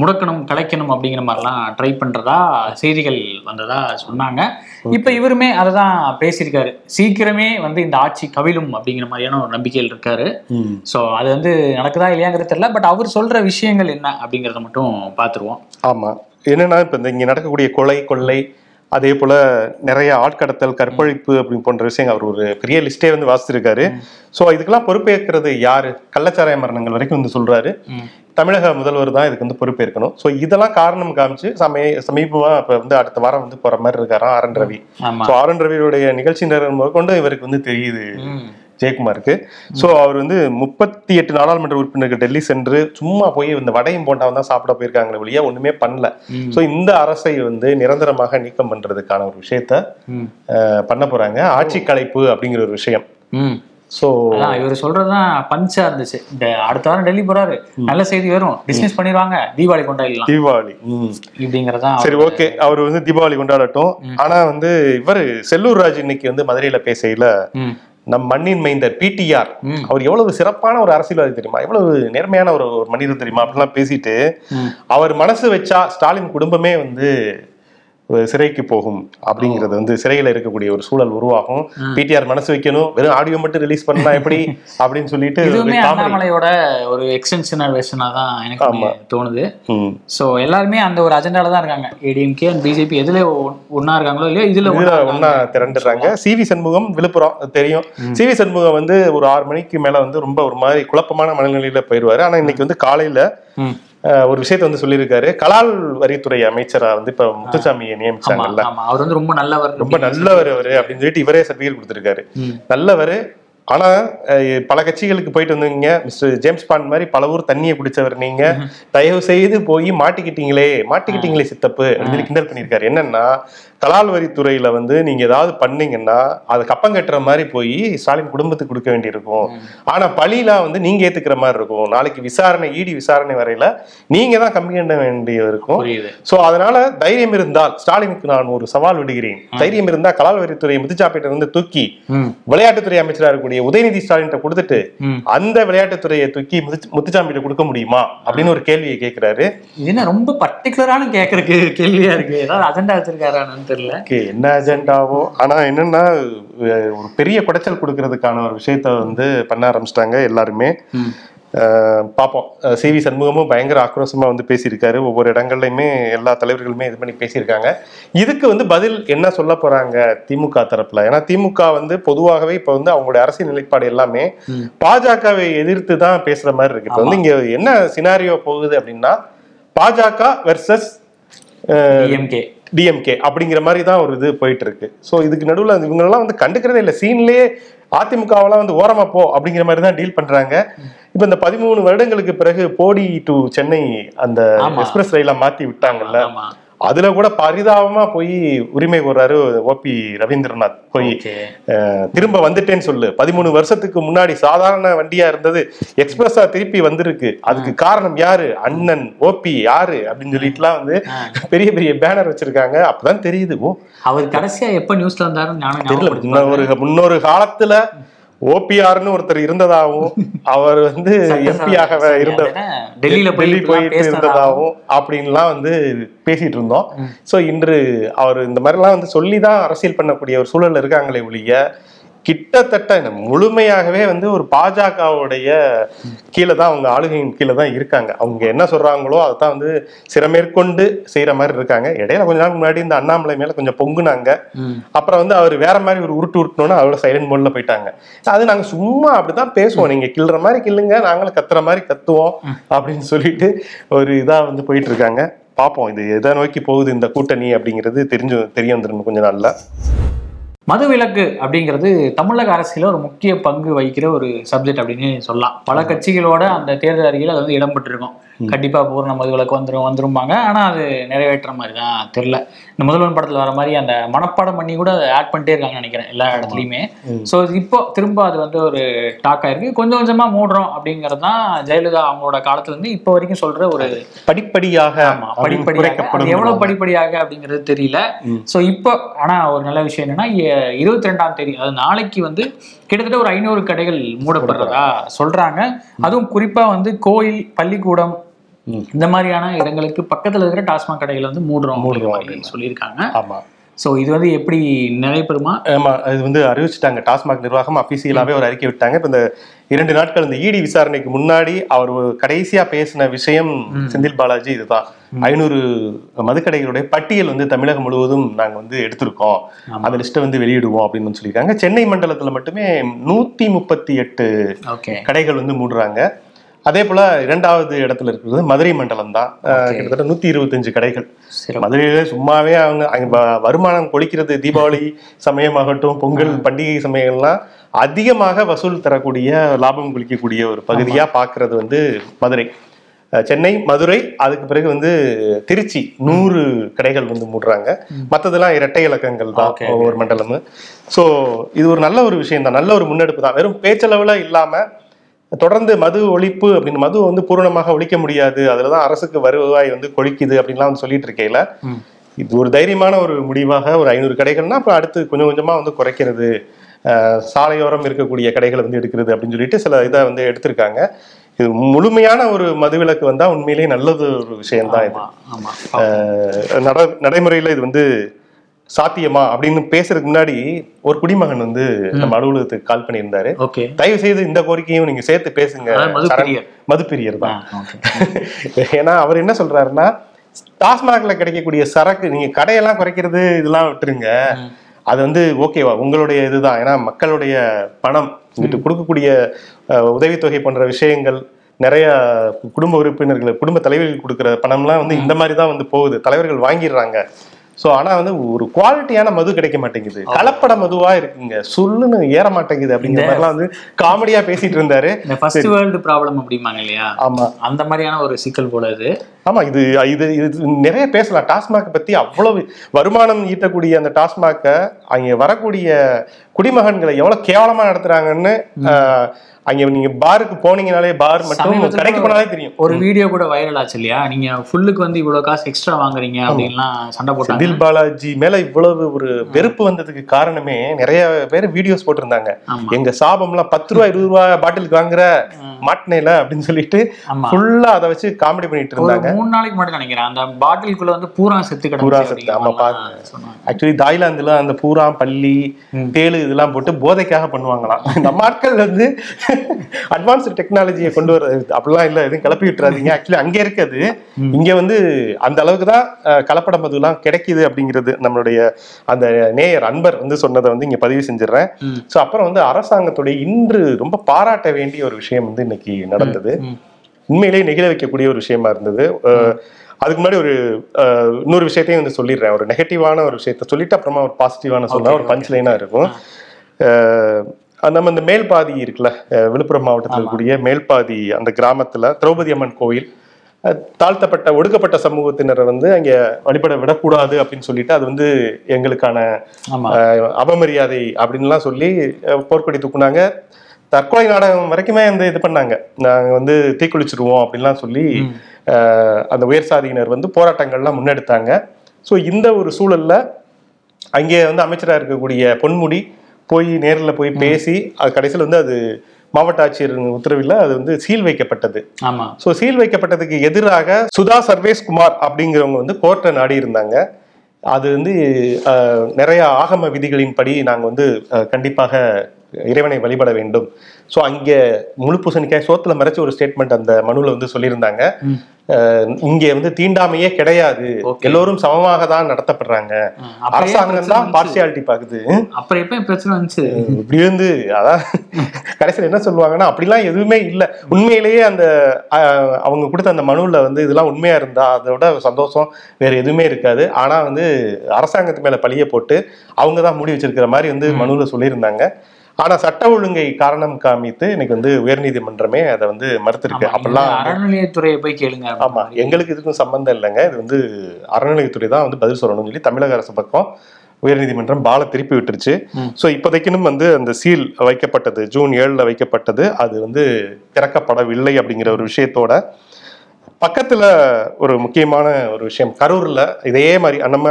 A: முடக்கணும் கலைக்கணும் அப்படிங்கிற மாதிரிலாம் ட்ரை பண்றதா செய்திகள் வந்ததா சொன்னாங்க. இப்ப இவருமே அதை தான் பேசியிருக்காரு. சீக்கிரமே வந்து இந்த ஆட்சி கவிழும் அப்படிங்கிற மாதிரியான ஒரு நம்பிக்கையில் இருக்காரு. ஸோ அது வந்து நடக்குதா இல்லையாங்கிறது தெரியல பட் அவர் சொல்ற விஷயங்கள் என்ன அப்படிங்கிறத மட்டும் பார்த்துருவோம்.
B: ஆமா. என்னன்னா இப்ப இந்த இங்க நடக்கக்கூடிய கொலை கொள்ளை அதே போல நிறைய ஆட்கடத்தல் கற்பழிப்பு அப்படி போன்ற விஷயங்கள் அவர் ஒரு பெரிய லிஸ்டே வந்து வாசிச்சிருக்காரு. சோ இதுக்கெல்லாம் பொறுப்பேற்கிறது யாரு? கள்ளச்சாராய மரணங்கள் வரைக்கும் வந்து சொல்றாரு. தமிழக முதல்வர் தான் இதுக்கு வந்து பொறுப்பேற்கணும். சோ இதெல்லாம் காரணம் காமிச்சு சமய சமீபமா இப்ப வந்து அடுத்த வாரம் வந்து போற மாதிரி இருக்காராம் R N Ravi so R N ரவியுடைய நிகழ்ச்சி நேரம் முதற்கொண்டு இவருக்கு வந்து தெரியுது. ஜெயக்குமாருக்கு. சோ அவர் வந்து முப்பத்தி எட்டு நாடாளுமன்ற உறுப்பினர்கள் டெல்லி சென்று சும்மா போய் இந்த வடையும் போண்டாவும் தான் சாப்பிட போயிருக்காங்களே ஒழிய ஒண்ணுமே பண்ணல. சோ இந்த அரசை வந்து நிரந்தரமாக நீக்கம் பண்றதுக்கான ஒரு விஷயத்த பண்ண போறாங்க. ஆட்சி கலைப்பு அப்படிங்கிற ஒரு விஷயம். சோ
A: இவர் சொல்றதுதான் பஞ்சா இருந்துச்சு. இந்த அடுத்த வாரம் டெல்லி போறாரு. நல்ல செய்தி வரும். டிஸ்மிஸ் பண்ணிடுவாங்க. தீபாவளி கொண்டாடலாம்
B: தீபாவளி.
A: இப்படிங்கறதா
B: சரி ஓகே. அவர் வந்து தீபாவளி கொண்டாடட்டும். ஆனா வந்து இவர் செல்லூர் ராஜ் இன்னைக்கு வந்து மதுரையில பேசையில. நம் மண்ணின் மைந்தர் பிடிஆர். அவர் எவ்வளவு சிறப்பான ஒரு அரசியல்வாதி தெரியுமா எவ்வளவு நேர்மையான ஒரு ஒரு மனிதர் தெரியுமா அப்படிலாம் பேசிட்டு. அவர் மனசு வச்சா ஸ்டாலின் குடும்பமே வந்து சிறைக்கு போகும் அப்படிங்கிறது வந்து சிறையில இருக்கக்கூடிய ஒரு சூழல் உருவாகும். பிடிஆர் மனசு வைக்கணும். வெறும் ஆடியோ மட்டும் ரிலீஸ் பண்ணா எப்படி? அப்படின்னு சொல்லிட்டு.
A: அண்ணாமலையோட ஒரு எக்ஸ்டென்ஷனல் வெர்ஷனா தான் எனக்கு தோணுது. சோ எல்லாருமே அந்த ஒரு அஜெண்டால தான் இருக்காங்க. ஏடிஎம்கே அண்ட் பிஜேபி எதுல ஒ- ஒண்ணா இருக்காங்களோ இல்லையோ இதுல
B: ஒன்னா. திரண்டுறாங்க. சிவி சண்முகம் விழுப்புரம் தெரியும். சிவி சண்முகம் வந்து ஒரு ஆறு மணிக்கு மேல வந்து ரொம்ப ஒரு மாதிரி குழப்பமான மனநிலையில போயிருவாரு ஆனா இன்னைக்கு வந்து காலையில ஒரு விஷயத்தை வந்து சொல்லியிருக்காரு. கலால் வரித்துறை அமைச்சரா வந்து இப்ப முத்துசாமியை நியமிச்சாங்கல்ல.
A: அவர் வந்து ரொம்ப நல்லவர்
B: ரொம்ப நல்லவர் அவரு அப்படின்னு சொல்லிட்டு இவரே சர்டிபிகேட் கொடுத்திருக்காரு. நல்லவர் ஆனா அஹ், பல கட்சிகளுக்கு போயிட்டு வந்தீங்க. மிஸ்டர் ஜேம்ஸ் பாண்ட் மாதிரி பல ஊர் தண்ணியை குடிச்சவர் நீங்க. தயவு செய்து போய் மாட்டிக்கிட்டீங்களே மாட்டிக்கிட்டீங்களே சித்தப்பு அப்படின்னு கிண்டல் பண்ணியிருக்காரு. என்னன்னா கலால் வரித்துறையில வந்து நீங்க ஏதாவது பண்ணீங்கன்னா அது கப்பம் கட்டுற மாதிரி போய் ஸ்டாலின் குடும்பத்துக்கு கொடுக்க வேண்டியிருக்கும். ஆனா பழிலாம் வந்து நீங்க ஏத்துக்கிற மாதிரி இருக்கும். நாளைக்கு விசாரணை ஈடி விசாரணை வரையில நீங்க தான் கம்மி பண்ண வேண்டிய இருக்கும் சோ அதனால தைரியம் இருந்தால் ஸ்டாலினுக்கு நான் ஒரு சவால் விடுகிறேன். தைரியம் இருந்தால் கலால் வரித்துறை முத்துச்சாப்பிட்ட இருந்து தூக்கி. விளையாட்டுத்துறை அமைச்சரா இருக்கக்கூடிய உதயநிதி ஸ்டாலின் கொடுத்துட்டு. அந்த விளையாட்டுத்துறையை தூக்கி முத்து- முத்துச்சாமிகிட்ட கொடுக்க முடியுமா? அப்படின்னு ஒரு கேள்வியை கேட்கிறாரு
A: என்ன ரொம்ப பர்டிகுலரான கேக்குறதுக்கு கேள்வியா இருக்கு? ஏதாவது அஜெண்டா வச்சிருக்காரான்னு தெரியல.
B: என்ன அஜெண்டாவோ ஆனா என்னன்னா ஒரு பெரிய குடைச்சல் கொடுக்கறதுக்கான ஒரு விஷயத்த வந்து பண்ண ஆரம்பிச்சிட்டாங்க எல்லாருமே. பார்ப்போம் சி வி சண்முகமும் பயங்கர ஆக்ரோஷமா வந்து பேசியிருக்காரு. ஒவ்வொரு இடங்கள்லையுமே எல்லா தலைவர்களுமே இது பண்ணி பேசியிருக்காங்க. இதுக்கு வந்து பதில் என்ன சொல்ல போறாங்க திமுக தரப்புல? ஏன்னா திமுக வந்து பொதுவாகவே இப்ப வந்து அவங்களுடைய அரசியல் நிலைப்பாடு எல்லாமே பாஜகவை எதிர்த்து தான் பேசுற மாதிரி இருக்கு. இப்ப வந்து இங்க என்ன சினாரியோ போகுது அப்படின்னா பாஜக வெர்சஸ்
A: டிஎம்கே
B: டிஎம்கே அப்படிங்கிற மாதிரி தான் ஒரு இது போயிட்டு இருக்கு ஸோ இதுக்கு நடுவில் இவங்களெல்லாம் வந்து கண்டுக்கிறதே இல்லை. சீன்லயே அதிமுகவெல்லாம் வந்து ஓரமா போ அப்படிங்கிற மாதிரி தான் டீல் பண்றாங்க. இப்போ இந்த பதிமூணு வருடங்களுக்கு பிறகு போடி டு சென்னை அந்த. எக்ஸ்பிரஸ் ரயில மாத்தி விட்டாங்கல்ல. அதுல கூட பரிதாபமா போய் உரிமை கோர்றாரு ஓபி ரவீந்திரநாத் போய் திரும்ப வந்துட்டேன்னு சொல்லு. பதிமூணு வருஷத்துக்கு முன்னாடி சாதாரண வண்டியா இருந்தது. எக்ஸ்பிரஸா திருப்பி வந்திருக்கு. அதுக்கு காரணம் யாரு? அண்ணன் ஓபி யாரு? அப்படின்னு சொல்லிட்டுலாம் வந்து பெரிய பெரிய பேனர் வச்சிருக்காங்க. அப்பதான் தெரியுது. ஓ.
A: அவர் கடைசியா எப்ப நியூஸ்ல
B: தெரியல. முன்னொரு முன்னொரு காலத்துல ஓபிஆர்னு ஒருத்தர் இருந்ததாகவும் அவர் வந்து எம்பியாக இருந்த
A: டெல்லியில
B: டெல்லி போயிட்டு இருந்ததாகவும் அப்படின்லாம் வந்து பேசிட்டு இருந்தோம். சோ இன்று அவர் இந்த மாதிரிலாம் வந்து சொல்லி தான் அரசியல் பண்ணக்கூடிய ஒரு சூழல்ல இருக்காங்களே ஒழிய கிட்டத்தட்ட முழுமையாகவே வந்து ஒரு பாஜகவுடைய கீழே தான் அவங்க ஆளுகையின் கீழே தான் இருக்காங்க. அவங்க என்ன சொல்றாங்களோ அதை தான் வந்து சிறமேற்கொண்டு செய்யற மாதிரி இருக்காங்க. இடையில கொஞ்ச நாள் முன்னாடி இந்த அண்ணாமலை மேல கொஞ்சம் பொங்குனாங்க. அப்புறம் வந்து அவர் வேற மாதிரி ஒரு உருட்டு உருட்டணும்னு அவரோட சைலண்ட் மோட்ல போயிட்டாங்க. அது நாங்க சும்மா அப்படிதான் பேசுவோம். நீங்க கிள்ற மாதிரி கிள்ளுங்க நாங்களும் கத்துற மாதிரி கத்துவோம் அப்படின்னு சொல்லிட்டு ஒரு இதா வந்து போயிட்டு இருக்காங்க. பார்ப்போம் இது எதை நோக்கி போகுது இந்த கூட்டணி அப்படிங்கிறது தெரிஞ்சு தெரிய வந்துடும் கொஞ்ச நாள்ல.
A: மது விலக்கு அப்படிங்கிறது தமிழக அரசியல ஒரு முக்கிய பங்கு வகிக்கிற ஒரு சப்ஜெக்ட் அப்படின்னு சொல்லலாம். பல கட்சிகளோட அந்த தேர்தல் அறிக்கையில் அது வந்து இடம்பெற்றிருக்கும். கண்டிப்பா பூர்ண மது விலக்கு வந்துரும் வந்துரும்பாங்க. ஆனா அது நிறைவேற்ற மாதிரி தான் தெரியல. இந்த முதல்வன் படத்துல வர மாதிரி அந்த மனப்பாடம் பண்ணி கூட அதை ஆட் பண்ணிட்டே இருக்காங்கன்னு நினைக்கிறேன் எல்லா இடத்துலயுமே. ஸோ இப்போ திரும்ப அது வந்து ஒரு டாக் ஆயிருக்கு. கொஞ்சம் கொஞ்சமா மூடுறோம் அப்படிங்கிறது தான் ஜெயலலிதா அவங்களோட காலத்துல இருந்து இப்போ வரைக்கும் சொல்ற ஒரு
B: படிப்படியாக
A: படிப்படியாக. எவ்வளவு படிப்படியாக அப்படிங்கிறது தெரியல. சோ இப்போ ஆனா ஒரு நல்ல விஷயம் என்னன்னா இருபத்தி ரெண்டாம் தேதி அது நாளைக்கு வந்து கிட்டத்தட்ட ஒரு ஐநூறு கடைகள் மூடப்படுறதா சொல்றாங்க. அதுவும் குறிப்பா வந்து கோயில் பள்ளிக்கூடம். இந்த மாதிரியான இடங்களுக்கு பக்கத்துல இருக்கிற டாஸ்மாக் கடைகள் வந்து மூடுறோம்
B: மூடுறோம்
A: அப்படின்னு. சொல்லியிருக்காங்க.
B: ஆமா.
A: சோ இது வந்து எப்படி நடைபெறுமா
B: ஆமா அது வந்து அறிவிச்சிட்டாங்க. டாஸ்மாக் நிர்வாகம் அபிஷியலாவே ஒரு அறிக்கை விட்டாங்க. இப்ப இந்த இரண்டு நாட்கள் இந்த இடி விசாரணைக்கு முன்னாடி அவர் கடைசியா பேசின விஷயம் செந்தில் பாலாஜி இதுதான். ஐநூறு மதுக்கடைகளுடைய பட்டியல் வந்து தமிழகம் முழுவதும் நாங்க வந்து எடுத்திருக்கோம். அந்த லிஸ்ட்டை வந்து வெளியிடுவோம் அப்படின்னு சொல்லியிருக்காங்க. சென்னை மண்டலத்துல மட்டுமே நூத்தி முப்பத்தி எட்டு கடைகள் வந்து மூடுறாங்க. அதே போல இரண்டாவது இடத்துல இருக்கிறது மதுரை மண்டலம் தான். கிட்டத்தட்ட நூத்தி இருபத்தஞ்சு கடைகள். மதுரையில சும்மாவே அவங்க அங்க வருமானம் கொளிக்கிறது தீபாவளி சமயமாகட்டும் பொங்கல் பண்டிகை சமயங்கள்லாம் அதிகமாக வசூல் தரக்கூடிய லாபம் குளிக்கக்கூடிய ஒரு பகுதியா பாக்குறது வந்து மதுரை. சென்னை மதுரை அதுக்கு பிறகு வந்து திருச்சி நூறு கடைகள் வந்து மூடுறாங்க. மத்ததெல்லாம் இரட்டை இலக்கங்கள் தான். ஒவ்வொரு மண்டலமும். ஸோ இது ஒரு நல்ல ஒரு விஷயம் தான் நல்ல ஒரு முன்னெடுப்பு தான். வெறும் பேச்சளவுல இல்லாம தொடர்ந்து மது ஒழிப்பு அப்படின்னு மது வந்து பூரணமாக ஒழிக்க முடியாது. அதுலதான் அரசுக்கு வருவாய் வந்து கொழிக்குது அப்படின்லாம் வந்து சொல்லிட்டு இருக்கையில. இது ஒரு தைரியமான ஒரு முடிவாக ஒரு ஐநூறு கடைகள்னா அப்புறம் அடுத்து கொஞ்சம் கொஞ்சமா வந்து குறைக்கிறது சாலையோரம் இருக்கக்கூடிய கடைகளை வந்து எடுக்கிறது அப்படின்னு சொல்லிட்டு சில இதை வந்து எடுத்திருக்காங்க. இது முழுமையான ஒரு மதுவிலக்கு வந்தா உண்மையிலேயே நல்லது ஒரு விஷயம்தான் இது. நடைமுறையில இது வந்து சாத்தியமா அப்படின்னு பேசுறதுக்கு முன்னாடி ஒரு குடிமகன் வந்து நம்ம அலுவலகத்துக்கு கால் பண்ணியிருந்தாரு. தயவு செய்து இந்த கோரிக்கையும் நீங்க சேர்த்து பேசுங்க.
A: அதாவது மது
B: சரண்.
A: பிரியர்.
B: மது பிரியர் தான் ஏன்னா அவர் என்ன சொல்றாருன்னா டாஸ்மாக்ல கிடைக்கக்கூடிய சரக்கு நீங்க கடையெல்லாம் குறைக்கிறது இதெல்லாம் விட்டுருங்க. அது வந்து ஓகேவா உங்களுடைய இதுதான். ஏன்னா மக்களுடைய பணம் இங்கிட்டு கொடுக்கக்கூடிய உதவித்தொகை போன்ற விஷயங்கள் நிறைய குடும்ப உறுப்பினர்கள் குடும்ப தலைவர்கள் கொடுக்குற பணம்லாம் வந்து இந்த மாதிரி தான் வந்து போகுது. தலைவர்கள் வாங்கிடுறாங்க. ஸோ ஆனா வந்து ஒரு குவாலிட்டியான மது கிடைக்க மாட்டேங்குது. கலப்பட மதுவா இருக்குங்க. சொல்லுன்னு ஏற மாட்டேங்குது அப்படிங்கிற மாதிரிலாம் வந்து காமெடியா பேசிட்டு இருந்தாரு.
A: ஃபர்ஸ்ட் வேர்ல்டு ப்ராப்ளம் அப்படிம்பாங்க இல்லையா?
B: ஆமா.
A: அந்த மாதிரியான ஒரு சிக்கல் போல இது
B: ஆமா இது இது இது நிறைய பேசலாம். டாஸ்மாக் பத்தி அவ்வளவு வருமானம் ஈட்டக்கூடிய அந்த டாஸ்மாக்கை அங்க வரக்கூடிய குடிமகன்களை எவ்வளவு கேவலமா நடத்துறாங்கன்னு அங்க நீங்க பாருக்கு போனீங்கனாலே பார் மட்டும் கடைக்கு போனாலே தெரியும்.
A: ஒரு வீடியோ கூட வைரல் ஆச்சு இல்லையா? நீங்க ஃபுல்லுக்கு வந்து இவ்வளவு காசு எக்ஸ்ட்ரா வாங்குறீங்க அப்படின்லாம் சண்டை போட்டாங்க.
B: செந்தில் பாலாஜி மேல இவ்வளவு ஒரு வெறுப்பு வந்ததுக்கு காரணமே நிறைய பேர் வீடியோஸ் போட்டிருந்தாங்க.
A: ஆமா.
B: எங்க சாபம்லாம் பத்து ரூபா இருபது ரூபா பாட்டிலுக்கு வாங்குற மாட்டினையில அப்படின்னு சொல்லிட்டு. ஃபுல்லா அதை வச்சு காமெடி பண்ணிட்டு இருந்தாங்க.
A: மூணு நாளைக்கு மட்டும் நினைக்கிறேன். அந்த பாட்டிலுக்குள்ள வந்து பூரா செத்து
B: பூரா செத்து, ஆமா,
A: அப்படிங்கிற
B: பாருங்க. ஆக்சுவலி தாய்லாந்துல அந்த பூரா பள்ளி தேளு இதெல்லாம் போட்டு போதைக்காக பண்ணுவாங்களாம். நம்ம ஆட்கள் வந்து அட்வான்ஸ்டு டெக்னாலஜியை கொண்டு வர அப்படிலாம் இல்ல எதுவும் கிளப்பி விட்டுறாதீங்க. ஆக்சுவலி அங்க இருக்குது இங்க வந்து அந்த அளவுக்கு தான் அஹ், கலப்பட மதுலாம் கிடைக்குது அப்படிங்கிறது நம்மளுடைய அந்த நேயர் அன்பர் வந்து சொன்னதை வந்து இங்க பதிவு செஞ்சிடுறேன். ஸோ அப்புறம் வந்து அரசாங்கத்துடைய இன்று ரொம்ப பாராட்ட வேண்டிய ஒரு விஷயம் வந்து இன்னைக்கு நடந்தது. உண்மையிலேயே நெகிழ வைக்கக்கூடிய ஒரு விஷயமா இருந்தது. அதுக்கு முன்னாடி ஒரு இன்னொரு விஷயத்தையும் வந்து சொல்லிடுறேன். ஒரு நெகட்டிவான ஒரு விஷயத்த சொல்லிட்டு அப்புறமா ஒரு பாசிட்டிவான சொன்னா ஒரு பஞ்ச் லைனா இருக்கும். நம்ம இந்த மேல்பாதி இருக்குல்ல விழுப்புரம் மாவட்டத்தில் இருக்கக்கூடிய மேல்பாதி அந்த கிராமத்துல திரௌபதி அம்மன் கோவில் அஹ், தாழ்த்தப்பட்ட ஒடுக்கப்பட்ட சமூகத்தினரை வந்து அங்க வழிபட விடக்கூடாது அப்படின்னு சொல்லிட்டு அது வந்து எங்களுக்கான அவமரியாதை அப்படின்லாம் சொல்லி போர்க்கொடி தூக்குனாங்க. தற்கொலை நாடகம் வரைக்குமே வந்து இது பண்ணாங்க. நாங்க வந்து தீக்குளிச்சிருவோம் அப்படின்லாம் சொல்லி அந்த உயர் சாதியினர் வந்து போராட்டங்கள்லாம் முன்னெடுத்தாங்க. ஸோ இந்த ஒரு சூழல்ல அங்கே வந்து அமைச்சராக இருக்கக்கூடிய பொன்முடி போய் நேரில் போய் பேசி அது கடைசியில் வந்து அது மாவட்ட ஆட்சியர் உத்தரவில் அது வந்து சீல் வைக்கப்பட்டது.
A: ஆமா.
B: ஸோ சீல் வைக்கப்பட்டதுக்கு எதிராக சுதா சர்வேஸ் குமார் அப்படிங்கிறவங்க வந்து கோர்ட்டை நாடி இருந்தாங்க. அது வந்து நிறைய ஆகம விதிகளின்படி நாங்கள் வந்து கண்டிப்பாக இறைவனை வழிபட வேண்டும். ஸோ அங்கே முழு பூசணிக்காய் சோத்துல மறைச்சு ஒரு ஸ்டேட்மெண்ட் அந்த மனுவில் வந்து சொல்லியிருந்தாங்க. இங்கே வந்து தீண்டாமையே கிடையாது. எல்லோரும் சமமாக தான் நடத்தப்படுறாங்க. அரசாங்கம் தான்? பார்சியாலிட்டி பாக்குது.
A: அப்புறம் எப்ப பிரச்சனை வந்துச்சு?
B: இப்படி வந்து அதான் கடைசியில் என்ன சொல்லுவாங்கன்னா அப்படிலாம் எதுவுமே இல்லை. உண்மையிலேயே அந்த அவங்க கொடுத்த அந்த மனுவில் வந்து இதெல்லாம் உண்மையா இருந்தா அதோட சந்தோஷம் வேற எதுவுமே இருக்காது. ஆனா வந்து அரசாங்கத்து மேல பழிய போட்டு அவங்க தான் மூடி வச்சிருக்கிற மாதிரி வந்து மனுவில் சொல்லியிருந்தாங்க. ஆனா சட்ட ஒழுங்கை காரணம் காமித்து இன்னைக்கு வந்து உயர்நீதிமன்றமே அதை வந்து மறுத்திருக்கு. அப்பெல்லாம்
A: அறநிலையத்துறையை போய் கேளுங்க
B: ஆமா
A: அப்படின்ற
B: எங்களுக்கு இதுக்கும் சம்பந்தம் இல்லைங்க. இது வந்து அறநிலையத்துறை தான் வந்து பதில் சொல்லணும்னு சொல்லி தமிழக அரசு பக்கம் உயர்நீதிமன்றம் பால திருப்பி விட்டுருச்சு. ஸோ இப்போதைக்குன்னு வந்து அந்த சீல் வைக்கப்பட்டது ஜூன் ஏழுல வைக்கப்பட்டது அது வந்து திறக்கப்படவில்லை அப்படிங்கிற ஒரு விஷயத்தோட பக்கத்துல ஒரு முக்கியமான ஒரு விஷயம். கரூர்ல இதே மாதிரி நம்ம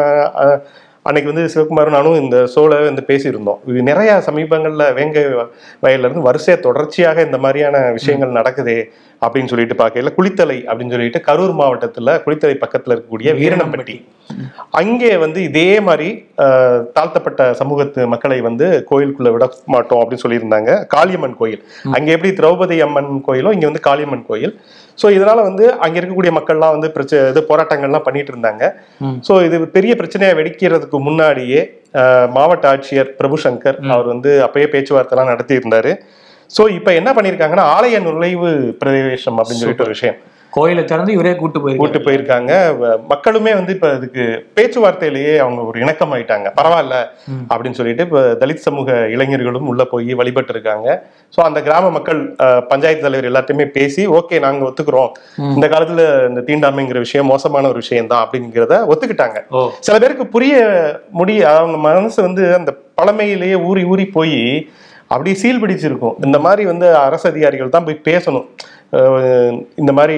B: அன்னைக்கு வந்து சிவகுமாரும் நானும் இந்த சோலை வந்து பேசியிருந்தோம். இது நிறைய சமீபங்கள்ல வேங்கை வ- வயல்ல இருந்து வரிசையா தொடர்ச்சியாக இந்த மாதிரியான விஷயங்கள் நடக்குதே. அப்படின்னு சொல்லிட்டு பார்க்கல குளித்தலை அப்படின்னு சொல்லிட்டு கரூர் மாவட்டத்துல குளித்தலை பக்கத்துல இருக்கக்கூடிய வீரணம்பட்டி. அங்கே வந்து இதே மாதிரி தாழ்த்தப்பட்ட சமூகத்து மக்களை வந்து கோயிலுக்குள்ள விட மாட்டோம் அப்படின்னு சொல்லியிருந்தாங்க. காளியம்மன் கோயில். அங்க எப்படி திரௌபதி அம்மன் கோயிலோ இங்க வந்து காளியம்மன் கோயில். ஸோ இதனால வந்து அங்க இருக்கக்கூடிய மக்கள்லாம் வந்து பிரச்சனை இது போராட்டங்கள்லாம் பண்ணிட்டு இருந்தாங்க. ஸோ இது பெரிய பிரச்சனையை வெடிக்கிறதுக்கு முன்னாடியே மாவட்ட ஆட்சியர் பிரபு சங்கர் அவர் வந்து அப்பயே பேச்சுவார்த்தைலாம் நடத்தி இருந்தாரு ஸோ இப்போ என்ன பண்ணியிருக்காங்கன்னா ஆலய நுழைவு பிரவேசம் அப்படின்னு சொல்லிட்டு ஒரு விஷயம்.
A: கோயிலை திறந்து இவரே கூட்டு போயிருக்காரு.
B: கூட்டு போயிருக்காங்க. மக்களுமே வந்து இப்ப இதுக்கு பேச்சுவார்த்தையிலேயே அவங்க ஒரு இணக்கம் ஆயிட்டாங்க பரவாயில்ல. அப்படின்னு சொல்லிட்டு இப்ப தலித் சமூக இளைஞர்களும் உள்ள போய் வழிபட்டு இருக்காங்க ஸோ அந்த கிராம மக்கள் பஞ்சாயத்து தலைவர் எல்லாத்தையுமே பேசி ஓகே நாங்க ஒத்துக்கிறோம். இந்த காலத்துல இந்த தீண்டாமைங்கிற விஷயம் மோசமான ஒரு விஷயம் தான் அப்படிங்கிறத ஒத்துக்கிட்டாங்க. சில பேருக்கு புரிய முடிய அவங்க மனசு வந்து அந்த பழமையிலேயே ஊறி ஊறி போய் அப்படியே சீல் பிடிச்சிருக்கும். இந்த மாதிரி வந்து அரசு அதிகாரிகள் தான் போய் பேசணும். இந்த மாதிரி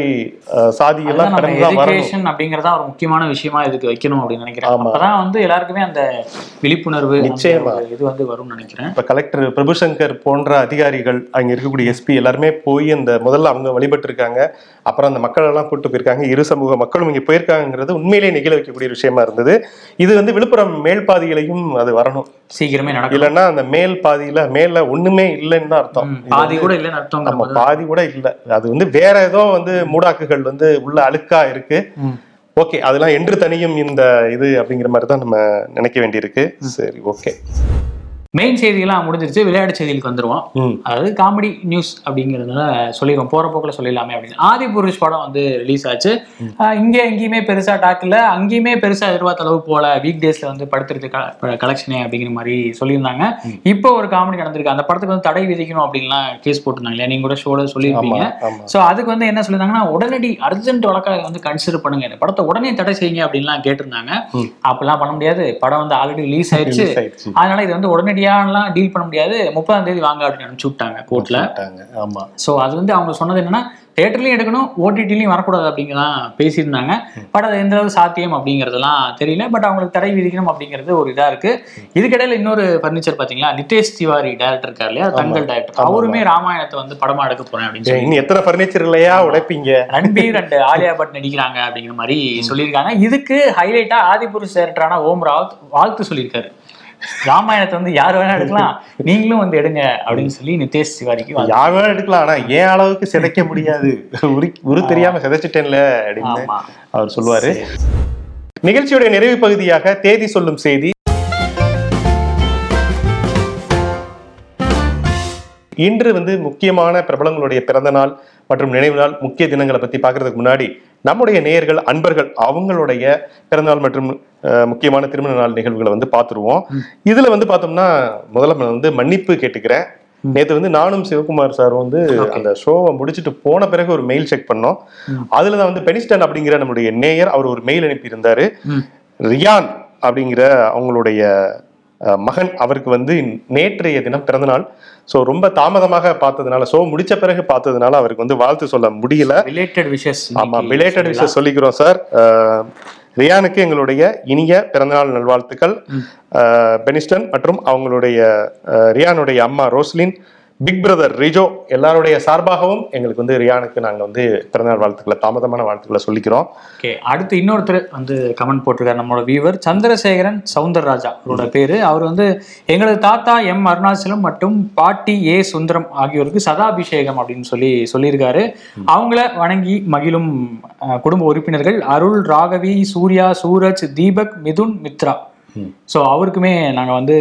B: சாதி எல்லாம்
A: எஜுகேஷன் அப்படிங்கறத ஒரு முக்கியமான விஷயமா இதுக்கு வைக்கணும் அப்படின்னு நினைக்கிறேன். அப்பதான் வந்து எல்லாருக்குமே அந்த விழிப்புணர்வு
B: நிச்சயமா.
A: இது வந்து வரும்னு நினைக்கிறேன்.
B: இப்ப கலெக்டர் பிரபுசங்கர் போன்ற அதிகாரிகள் அங்க இருக்கக்கூடிய எஸ்பி எல்லாருமே போய் அந்த முதல்ல அவங்க வழிபட்டு இருக்காங்க அப்புறம் அந்த மக்கள் எல்லாம் கூட்டு போயிருக்காங்க. இரு சமூக மக்களும் இங்க போயிருக்காங்கிறது உண்மையிலேயே நெகிழ வைக்கக்கூடிய விஷயமா இருந்தது. இது வந்து விழுப்புரம் மேல் பாதியிலையும் அது வரணும்.
A: சீக்கிரமே நடக்கும்
B: இல்லைன்னா அந்த மேல் பாதியில மேல ஒண்ணுமே இல்லைன்னு அர்த்தம்.
A: பாதி கூட இல்லைன்னு மாதிரி
B: பாதி கூட இல்ல. அது வந்து வேற ஏதோ வந்து மூடாக்குகள் வந்து உள்ள அழுக்கா இருக்கு. ஓகே அதெல்லாம் என்று தனியும் இந்த இது அப்படிங்கிற மாதிரி தான் நம்ம நினைக்க வேண்டியிருக்கு. சரி ஓகே.
A: மெயின் செய்திகள்லாம் முடிஞ்சிருச்சு. விளையாட்டு செய்திகளுக்கு வந்துருவோம். அதாவது காமெடி நியூஸ் அப்படிங்கிறதுனால சொல்லிடுவோம் போற போக்குல சொல்லிடலாமே அப்படின்னு. ஆதி புருஷ் படம் வந்து ரிலீஸ் ஆச்சு. இங்க எங்கேயுமே பெருசா டாக் இல்ல. அங்கேயுமே பெருசா எதிர்பார்த்த அளவு போல வீக் டேஸ்ல வந்து படுத்துறது கலெக்ஷனே அப்படிங்கிற மாதிரி சொல்லியிருந்தாங்க. இப்போ ஒரு காமெடி நடந்திருக்கு. அந்த படத்துக்கு வந்து தடை விதிக்கணும் அப்படின்லாம் கேஸ் போட்டிருந்தாங்க இல்லையா? நீங்க கூட
B: ஆமா
A: சொல்லியிருப்பீங்க சோ அதுக்கு வந்து என்ன சொல்லியிருந்தாங்கன்னா உடனடி அர்ஜென்ட் வழக்காக வந்து கன்சிடர் பண்ணுங்க. இந்த படத்தை உடனே தடை செய்யுங்க அப்படின்லாம் கேட்டிருந்தாங்க.
B: ம்.
A: அப்பெல்லாம் பண்ண முடியாது. படம் வந்து ஆல்ரெடி ரிலீஸ் ஆயிடுச்சு. அதனால இது வந்து உடனடியாலாம் டீல் பண்ண முடியாது. முப்பதாம் தேதி வாங்க அப்படின்னு அனுப்பிச்சு விட்டாங்க கோர்ட்ல.
B: ஆமா.
A: சோ அது வந்து அவங்க சொன்னது என்னன்னா தேட்டர்லயும் எடுக்கணும் ஓடிடிலையும் வரக்கூடாது அப்படிங்கலாம் பேசியிருந்தாங்க. பட் அது எந்த அளவு சாத்தியம் அப்படிங்கறதெல்லாம் தெரியல. பட் அவங்களுக்கு தடை விதிக்கணும் அப்படிங்கிறது ஒரு இதா இருக்கு. இதுக்கிடையில இன்னொரு ஃபர்னிச்சர் பாத்தீங்களா? நிதேஷ் திவாரி டேரக்டர் இருக்கார் இல்லையா? தங்கல் டேரக்டர் அவருமே ராமாயணத்தை வந்து படமா எடுக்க போறேன் அப்படின்னு சொல்லி
B: எத்தனை பர்னிச்சர் இல்லையா? உடைப்பீங்க.
A: ரன்பீர் அண்ட் ஆலியா பட் நடிக்கிறாங்க அப்படிங்கிற மாதிரி சொல்லியிருக்காங்க. இதுக்கு ஹைலைட்டா ஆதிபுருஷ் டேரக்டரான ஓம் ராவத் வாழ்த்து சொல்லியிருக்காரு. ராமாயணத்தை வந்து யார் வேணா எடுக்கலாம். நீங்களும் வந்து எடுங்க அப்படின்னு சொல்லி நிதேஷ் வாழ்த்து.
B: யார் வேணா எடுக்கலாம் ஆனா ஏன் அளவுக்கு சிதைக்க முடியாது? உரி உரு தெரியாம சிதைச்சிட்டேன்ல அப்படின்னு அவர் சொல்லுவாரு. நிகழ்ச்சியுடைய நிறைவு பகுதியாக தேதி சொல்லும் செய்தி. இன்று வந்து முக்கியமான பிரபலங்களுடைய பிறந்த நாள் மற்றும் நினைவு நாள் முக்கிய தினங்களை பத்தி பார்க்கறதுக்கு முன்னாடி நம்முடைய நேயர்கள் அன்பர்கள் அவங்களுடைய பிறந்தநாள் மற்றும் முக்கியமான திருமண நாள் நிகழ்வுகளை வந்து பார்த்துருவோம். இதுல வந்து பார்த்தோம்னா முதல்ல வந்து மன்னிப்பு கேட்டுக்கிறேன். நேத்து வந்து நானும் சிவகுமார் சார் வந்து அந்த ஷோவை முடிச்சுட்டு போன பிறகு ஒரு மெயில் செக் பண்ணோம். அதுல தான் வந்து பெனிஸ்டன் அப்படிங்கிற நம்முடைய நேயர் அவர் ஒரு மெயில் அனுப்பியிருந்தாரு.
A: ம்.
B: ரியான் அப்படிங்கிற அவங்களுடைய மகன் அவருக்கு வந்து நேற்றைய தினம் பிறந்தநாள். ஸோ ரொம்ப தாமதமாக பார்த்ததுனால ஷோ முடிச்ச பிறகு பார்த்ததுனால அவருக்கு வந்து வாழ்த்து சொல்ல முடியல.
A: ரிலேட்டட் விஷஸ்
B: ஆமா பிலேட்டட் விஷயம் சொல்லிக்கிறோம் சார் ரியானுக்கு எங்களுடைய இனிய பிறந்தநாள் நல்வாழ்த்துக்கள். பெனிஸ்டன் மற்றும் அவங்களுடைய ரியானுடைய அம்மா ரோஸ்லின் பிக் பிரதர் ரிஜோ எல்லாருடைய சார்பாகவும் எங்களுக்கு வந்து ரியானுக்கு நாங்க வந்து பிறந்தநாள் வாழ்த்துக்களை தாமதமான வாழ்த்துக்களை சொல்லிக்கிறோம்.
A: ஓகே அடுத்து இன்னொருத்தர் வந்து கமெண்ட் போட்டிருக்காரு நம்மளோட வியூவர் சந்திரசேகரன் சவுந்தரராஜா அவரோட பேரு. அவர் வந்து எங்களது தாத்தா எம் அருணாச்சலம் மற்றும் பாட்டி ஏ சுந்தரம் ஆகியோருக்கு சதாபிஷேகம் அப்படின்னு சொல்லி சொல்லியிருக்காரு. அவங்கள வணங்கி மகிழும் குடும்ப உறுப்பினர்கள் அருள் ராகவி சூர்யா சூரஜ் தீபக் மிதுன் மித்ரா. ஸோ அவருக்குமே நாங்க வந்து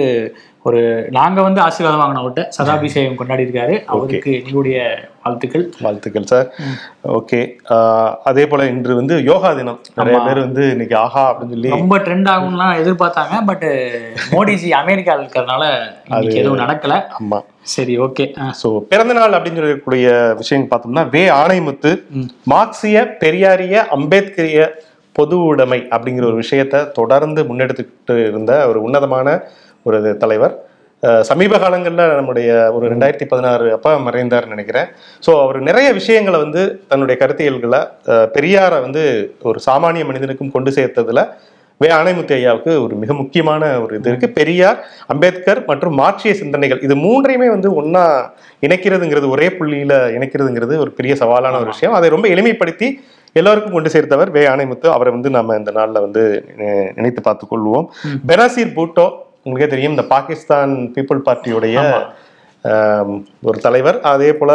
A: ஒரு நாங்க வந்து ஆசீர்வாதம் வாங்கினவர்கிட்ட சதாபிஷேகம் கொண்டாடி இருக்காரு அவருக்கு எங்களுடைய வாழ்த்துக்கள்.
B: வாழ்த்துக்கள் சார். ஓகே. அதே போல இன்று வந்து யோகா தினம். நிறைய பேர் வந்து இன்னைக்கு ஆஹா அப்படின்னு சொல்லி
A: ரொம்ப ட்ரெண்ட் ஆகும்லாம் எதிர்பார்த்தாங்க. பட் மோடிஜி அமெரிக்காவில் இருக்கிறதுனால இன்னைக்கு எதுவும் நடக்கல.
B: ஆமா.
A: சரி ஓகே
B: ஸோ பிறந்தநாள் அப்படின்னு சொல்லக்கூடிய விஷயம் பார்த்தோம்னா வே ஆணைமுத்து மார்க்சிய பெரியாரிய அம்பேத்கரிய பொது உடைமை அப்படிங்கிற ஒரு விஷயத்தை தொடர்ந்து முன்னெடுத்துக்கிட்டு இருந்த ஒரு உன்னதமான ஒரு தலைவர். சமீப காலங்களில் நம்முடைய ஒரு ரெண்டாயிரத்தி பதினாறு அப்பா மறைந்தார்னு நினைக்கிறேன். ஸோ அவர் நிறைய விஷயங்களை வந்து தன்னுடைய கருத்தியல்களை பெரியாரை வந்து ஒரு சாமானிய மனிதனுக்கும் கொண்டு சேர்த்ததுல வே ஆணைமுத்து ஐயாவுக்கு ஒரு மிக முக்கியமான ஒரு இது இருக்கு. பெரியார் அம்பேத்கர் மற்றும் மார்க்சிய சிந்தனைகள் இது மூன்றையுமே வந்து ஒண்ணா இணைக்கிறதுங்கிறது ஒரே புள்ளியில இணைக்கிறதுங்கிறது ஒரு பெரிய சவாலான ஒரு விஷயம். அதை ரொம்ப எளிமைப்படுத்தி எல்லாருக்கும் கொண்டு சேர்த்தவர் வே ஆணைமுத்து அவரை வந்து நம்ம இந்த நாள்ல வந்து நினைத்து பார்த்துக் கொள்வோம். பெனாசீர் பூட்டோ உங்களுக்கே தெரியும் இந்த பாகிஸ்தான் பீப்புள் பார்ட்டியுடைய ஒரு தலைவர். அதே போல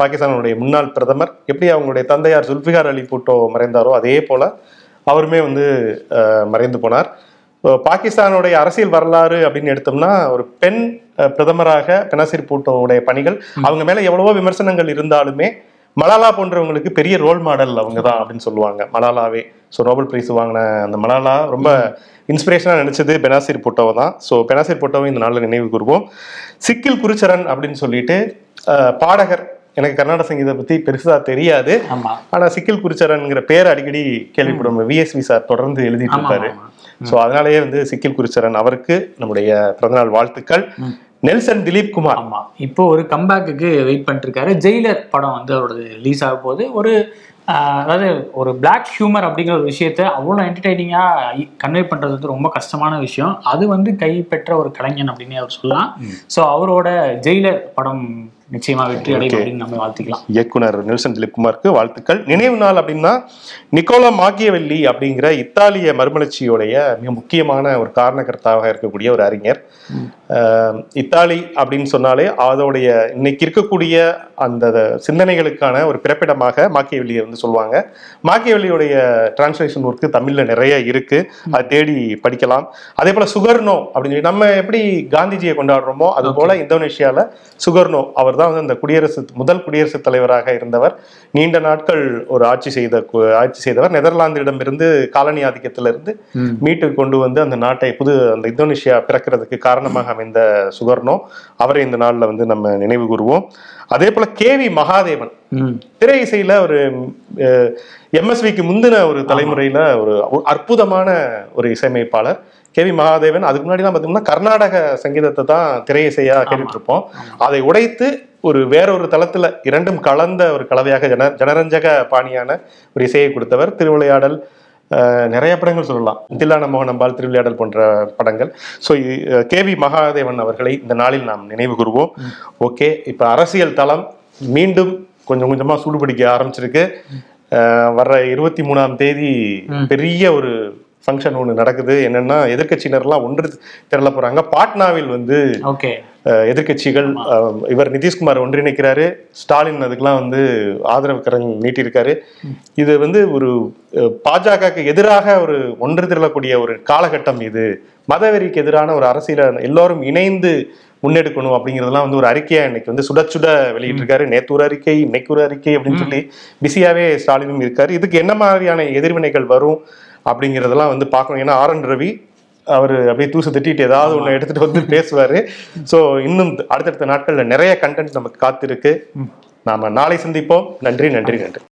B: பாகிஸ்தானுடைய முன்னாள் பிரதமர். எப்படி அவங்களுடைய தந்தையார் சுல்பிகார் அலி பூட்டோ மறைந்தாரோ அதே போல அவருமே வந்து மறைந்து போனார். பாகிஸ்தானுடைய அரசியல் வரலாறு அப்படின்னு எடுத்தோம்னா ஒரு பெண் பிரதமராக பெனாசிர் பூட்டோவுடைய பணிகள் அவங்க மேல எவ்வளவோ விமர்சனங்கள் இருந்தாலுமே மலாலா போன்றவங்களுக்கு பெரிய ரோல் மாடல் அவங்க தான் அப்படின்னு சொல்லுவாங்க மலாலாவே. ஸோ நோபல் பிரைஸ் வாங்கின அந்த மலாலா ரொம்ப இன்ஸ்பிரேஷனாக நினைச்சது பெனாசிர் பூட்டோவை தான். ஸோ பெனாசிர் பூட்டோவை இந்த நாளில் நினைவு கூறுவோம் சிக்கில் குருச்சரன் அப்படின்னு சொல்லிட்டு பாடகர். எனக்கு கர்நாடக சங்கீதம் பத்தி பெருசா தெரியாது.
A: ஆமா.
B: ஆனா சிக்கில் குருச்சரன்ங்கிற பேர் அடிக்கடி கேள்விப்படும். விஎஸ்வி சார் தொடர்ந்து எழுதிட்டு இருப்பாரு. சோ அதனாலேயே வந்து சிக்கில் குருச்சரன் அவருக்கு நம்முடைய பிறந்தநாள் வாழ்த்துக்கள். நெல்சன் திலீப் குமார்.
A: ஆமா. இப்போ ஒரு கம்பேக்குக்கு வெயிட் பண்ணிட்டு இருக்காரு. ஜெயிலர் படம் வந்து அவரோடது ரிலீஸ் ஆக போகுது ஒரு அதாவது ஒரு பிளாக் ஹியூமர் அப்படிங்கிற ஒரு விஷயத்த அவ்வளோ என்டர்டைனிங்காக கன்வே பண்ணுறது வந்து ரொம்ப கஷ்டமான விஷயம். அது வந்து கைப்பற்ற ஒரு கலைஞன் அப்படின்னு அவர் சொல்லலாம். ஸோ அவரோட ஜெயிலர் படம் நிச்சயமா வெற்றி அடையும் அப்படின்னு நம்ம வாழ்த்திக்கலாம்.
B: இயக்குனர் நெல்சன் திலீப் குமாருக்கு வாழ்த்துக்கள். நினைவு நாள் அப்படின்னா நிக்கோலா மாக்கியவெல்லி அப்படிங்கிற இத்தாலிய மறுமலர்ச்சியோடைய மிக முக்கியமான ஒரு காரணகர்த்தாவாக இருக்கக்கூடிய ஒரு அறிஞர். இத்தாலி அப்படின்னு சொன்னாலே அதோடைய இன்னைக்கு இருக்கக்கூடிய அந்த சிந்தனைகளுக்கான ஒரு பிறப்பிடமாக மாக்கியவெளியை வந்து சொல்லுவாங்க. மாக்கியவெளியோடைய டிரான்ஸ்லேஷன் ஒர்க்கு தமிழ்ல நிறைய இருக்கு. அதை தேடி படிக்கலாம். அதே போல சுகர்னோ அப்படின்னு சொல்லி நம்ம எப்படி காந்திஜியை கொண்டாடுறோமோ அது போல இந்தோனேஷியால சுகர்னோ அவர் தான் வந்து அந்த குடியரசு முதல் குடியரசுத் தலைவராக இருந்தவர். நீண்ட நாட்கள் ஒரு ஆட்சி செய்த ஆட்சி செய்தவர். நெதர்லாந்திடமிருந்து காலனி ஆதிக்கத்திலிருந்து மீட்டு கொண்டு வந்து அந்த நாட்டை புது அந்த இந்தோனேஷியா பிறக்கிறதுக்கு காரணமாக அமைந்த சுகர்னோ அவரை இந்த நாள்ல வந்து நம்ம நினைவு கூறுவோம். அதே போல கேவி மகாதேவன்.
A: ம்.
B: திரை இசையில ஒரு எம்எஸ்விக்கு முந்தின ஒரு தலைமுறையில ஒரு ஒரு அற்புதமான ஒரு இசையமைப்பாளர் கேவி மகாதேவன். அதுக்கு முன்னாடிலாம் பார்த்தீங்கன்னா கர்நாடக சங்கீதத்தை தான் திரை இசையா கேட்டுட்டு இருப்போம் அதை உடைத்து ஒரு வேறொரு தளத்துல இரண்டும் கலந்த ஒரு கலவையாக ஜன ஜனரஞ்சக பாணியான ஒரு இசையை கொடுத்தவர் திருவிளையாடல் நிறைய படங்கள் சொல்லலாம். தில்லான மோகனம்பால் திருவிளையாடல் போன்ற படங்கள். ஸோ கேவி மகாதேவன் அவர்களை இந்த நாளில் நாம் நினைவு கூறுவோம். ஓகே இப்போ அரசியல் தளம் மீண்டும் கொஞ்சம் கொஞ்சமா சூடுபிடிக்க ஆரம்பிச்சிருக்கு. வர்ற இருபத்தி மூணாம் தேதி பெரிய ஒரு ஃபங்க்ஷன் ஒன்று நடக்குது. என்னன்னா எதிர்க்கட்சியினர்லாம் ஒன்று திரள போறாங்க. பாட்னாவில் வந்து அஹ், இவர் நிதிஷ்குமார் ஒன்றிணைக்கிறாரு. ஸ்டாலின் அதுக்கெல்லாம் வந்து ஆதரவு கரம் நீட்டியிருக்காரு. இது வந்து ஒரு பாஜகக்கு எதிராக ஒரு ஒன்று திரளக்கூடிய ஒரு காலகட்டம் இது. மதவெறிக்கு எதிரான ஒரு அரசியலை எல்லாரும் இணைந்து முன்னெடுக்கணும் அப்படிங்கிறதெல்லாம் வந்து ஒரு அறிக்கையா இன்னைக்கு வந்து சுட சுட வெளியிட்டிருக்காரு. நேத்து ஒரு அறிக்கை இன்னைக்கு ஒரு அறிக்கை அப்படின்னு சொல்லி பிஸியாவே ஸ்டாலினும் இருக்காரு. இதுக்கு என்ன மாதிரியான எதிர்வினைகள் வரும்? அப்படிங்கிறதெல்லாம் வந்து பார்க்கணும். ஏன்னா ஆர் என் ரவி அவர் அப்படியே தூசு திட்டிட்டு ஏதாவது ஒன்று எடுத்துட்டு வந்து பேசுவாரு. ஸோ இன்னும் அடுத்தடுத்த நாட்கள்ல நிறைய கண்டென்ட் நமக்கு காத்திருக்கு. நாம நாளை சந்திப்போம். நன்றி நன்றி நன்றி.